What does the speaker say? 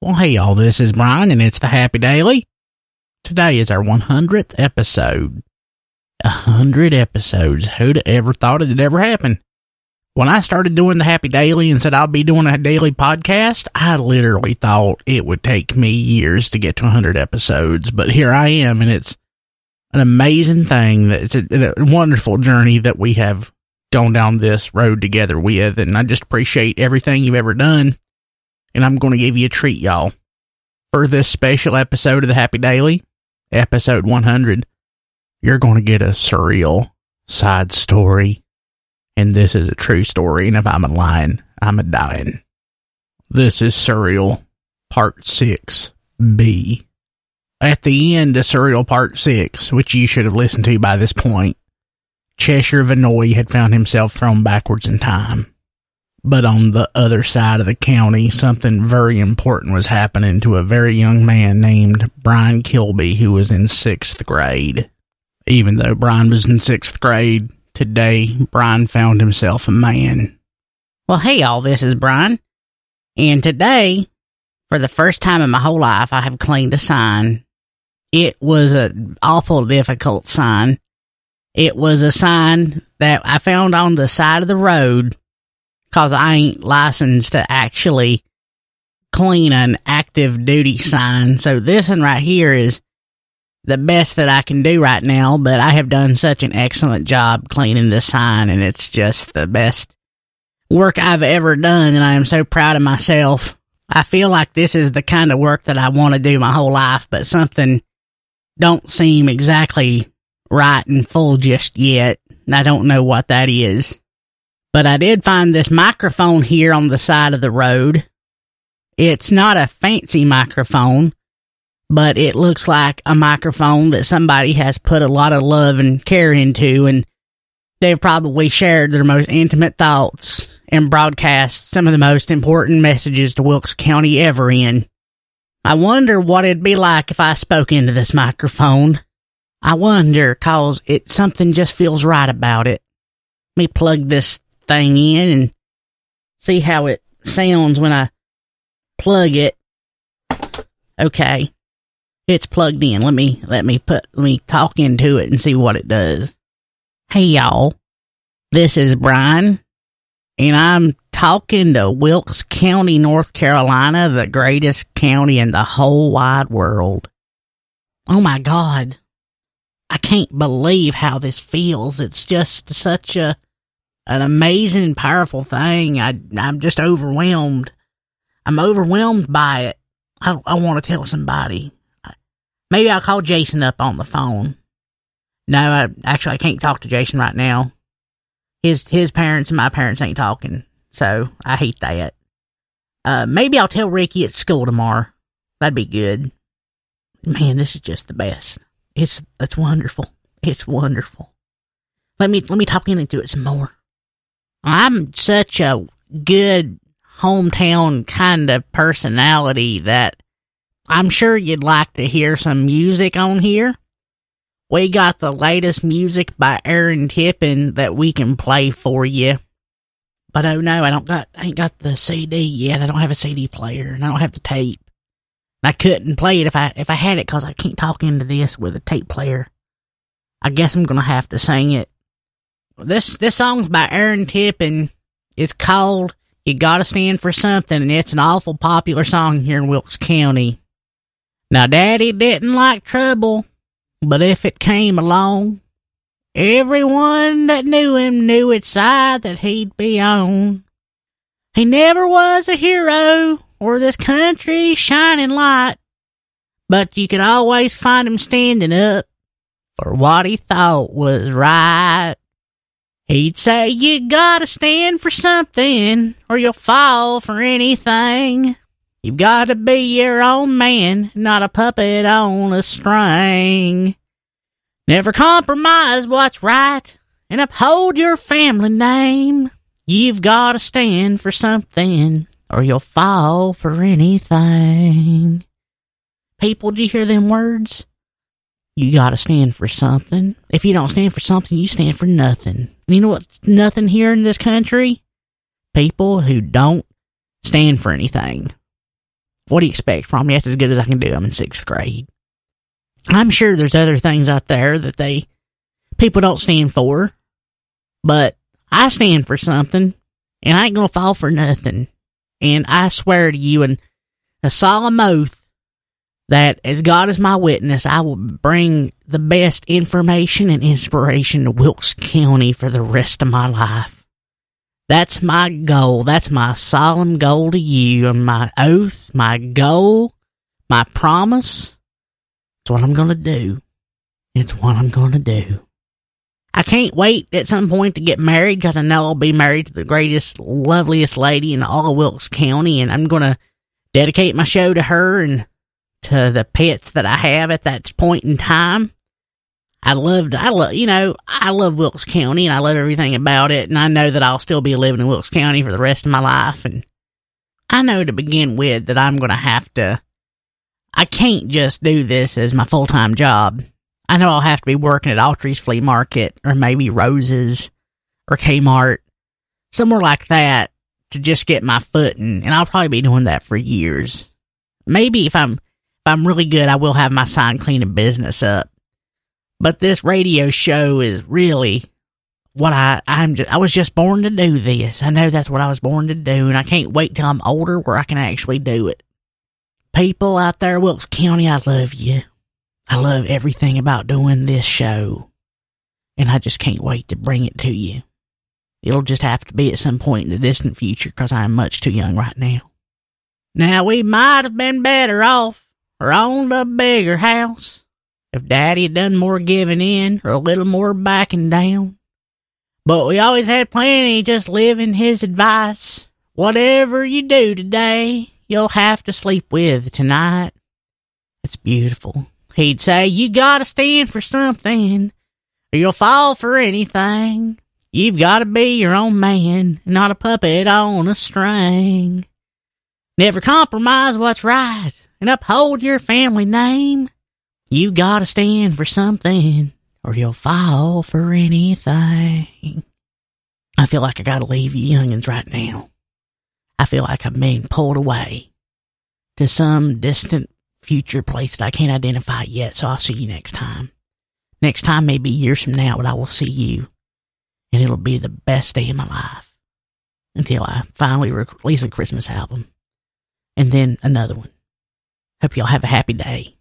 Well, hey, y'all, this is Brian, and it's the Happy Daily. Today is our 100th episode. A hundred episodes. Who'd ever thought it'd ever happen? When I started doing the Happy Daily and said I'll be doing a daily podcast, I literally thought it would take me years to get to 100 episodes, but here I am, and it's an amazing thing. That it's a, a wonderful journey that we have gone down this road together with, and I just appreciate everything you've ever done. And I'm going to give you a treat, y'all. For this special episode of the Happy Daily, episode 100, you're going to get a surreal side story. And this is a true story, and if I'm a lying, I'm a dying. This is Surreal Part 6B. At the end of Surreal Part 6, which you should have listened to by this point, Cheshire Vanoy had found himself thrown backwards in time. But on the other side of the county, something very important was happening to a very young man named Brian Kilby, who was in sixth grade. Even though Brian was in sixth grade, today Brian found himself a man. Well, hey, all, this is Brian. And today, for the first time in my whole life, I have cleaned a sign. It was an awful difficult sign. It was a sign that I found on the side of the road because I ain't licensed to actually clean an active duty sign. So this one right here is the best that I can do right now, but I have done such an excellent job cleaning this sign and it's just the best work I've ever done and I am so proud of myself. I feel like this is the kind of work that I want to do my whole life, but something don't seem exactly right and full just yet. I don't know what that is. But I did find this microphone here on the side of the road. It's not a fancy microphone, but it looks like a microphone that somebody has put a lot of love and care into, and they've probably shared their most intimate thoughts and broadcast some of the most important messages to Wilkes County ever in. I wonder what it'd be like if I spoke into this microphone. I wonder, cause it something just feels right about it. Let me plug this thing in and see how it sounds when I plug it. Okay. It's plugged in. Let me, let me put, let me talk into it and see what it does. Hey y'all. This is Brian and I'm talking to Wilkes County, North Carolina, the greatest county in the whole wide world. Oh my God. I can't believe how this feels. It's just such a, an amazing and powerful thing. I, I'm just overwhelmed. I'm overwhelmed by it. I, I want to tell somebody. Maybe I'll call Jason up on the phone. No, I, actually, I can't talk to Jason right now. His his parents and my parents ain't talking, so I hate that. Uh, maybe I'll tell Ricky at school tomorrow. That'd be good. Man, this is just the best. It's it's wonderful. It's wonderful. Let me let me talk into it some more. I'm such a good hometown kind of personality that I'm sure you'd like to hear some music on here. We got the latest music by Aaron Tippin that we can play for you. But oh no, I don't got I ain't got the CD yet. I don't have a CD player and I don't have the tape. I couldn't play it if I if I had it because I can't talk into this with a tape player. I guess I'm gonna have to sing it. This this song's by Aaron Tippin. It's called "You Gotta Stand for Something," and it's an awful popular song here in Wilkes County. Now, Daddy didn't like trouble, but if it came along, everyone that knew him knew its side that he'd be on. He never was a hero or this country's shining light, but you could always find him standing up for what he thought was right. He'd say, You gotta stand for something, or you'll fall for anything. You've gotta be your own man, not a puppet on a string. Never compromise what's right, and uphold your family name. You've gotta stand for something, or you'll fall for anything. People, do you hear them words? You gotta stand for something. If you don't stand for something, you stand for nothing. And you know what's nothing here in this country? People who don't stand for anything. What do you expect from me? That's as good as I can do. I'm in sixth grade. I'm sure there's other things out there that they people don't stand for, but I stand for something, and I ain't gonna fall for nothing. And I swear to you, and a solemn oath, that as God is my witness, I will bring the best information and inspiration to Wilkes County for the rest of my life. That's my goal. That's my solemn goal to you, and my oath, my goal, my promise. It's what I'm gonna do. It's what I'm gonna do. I can't wait at some point to get married because I know I'll be married to the greatest, loveliest lady in all of Wilkes County, and I'm gonna dedicate my show to her and to the pets that I have at that point in time. I loved, I love, you know, I love Wilkes County and I love everything about it. And I know that I'll still be living in Wilkes County for the rest of my life. And I know to begin with that I'm going to have to, I can't just do this as my full time job. I know I'll have to be working at Autry's Flea Market or maybe Rose's or Kmart, somewhere like that to just get my foot in. And I'll probably be doing that for years. Maybe if I'm, I'm really good, I will have my sign cleaning business up but this radio show is really what I I'm just, I was just born to do this. I know that's what I was born to do, and I can't wait till I'm older where I can actually do it. People out there, Wilkes County, I love you. I love everything about doing this show, and I just can't wait to bring it to you. It'll just have to be at some point in the distant future because I am much too young right now. Now we might have been better off or owned a bigger house if Daddy had done more giving in or a little more backing down. But we always had plenty just living his advice. Whatever you do today, you'll have to sleep with tonight. It's beautiful. He'd say, You gotta stand for something, or you'll fall for anything. You've gotta be your own man, not a puppet on a string. Never compromise what's right, and uphold your family name. You gotta stand for something, or you'll fall for anything. I feel like I gotta leave you youngins right now. I feel like I'm being pulled away to some distant future place that I can't identify yet, so I'll see you next time. Next time may be years from now, but I will see you, and it'll be the best day of my life until I finally release a Christmas album, and then another one. Hope y'all have a happy day.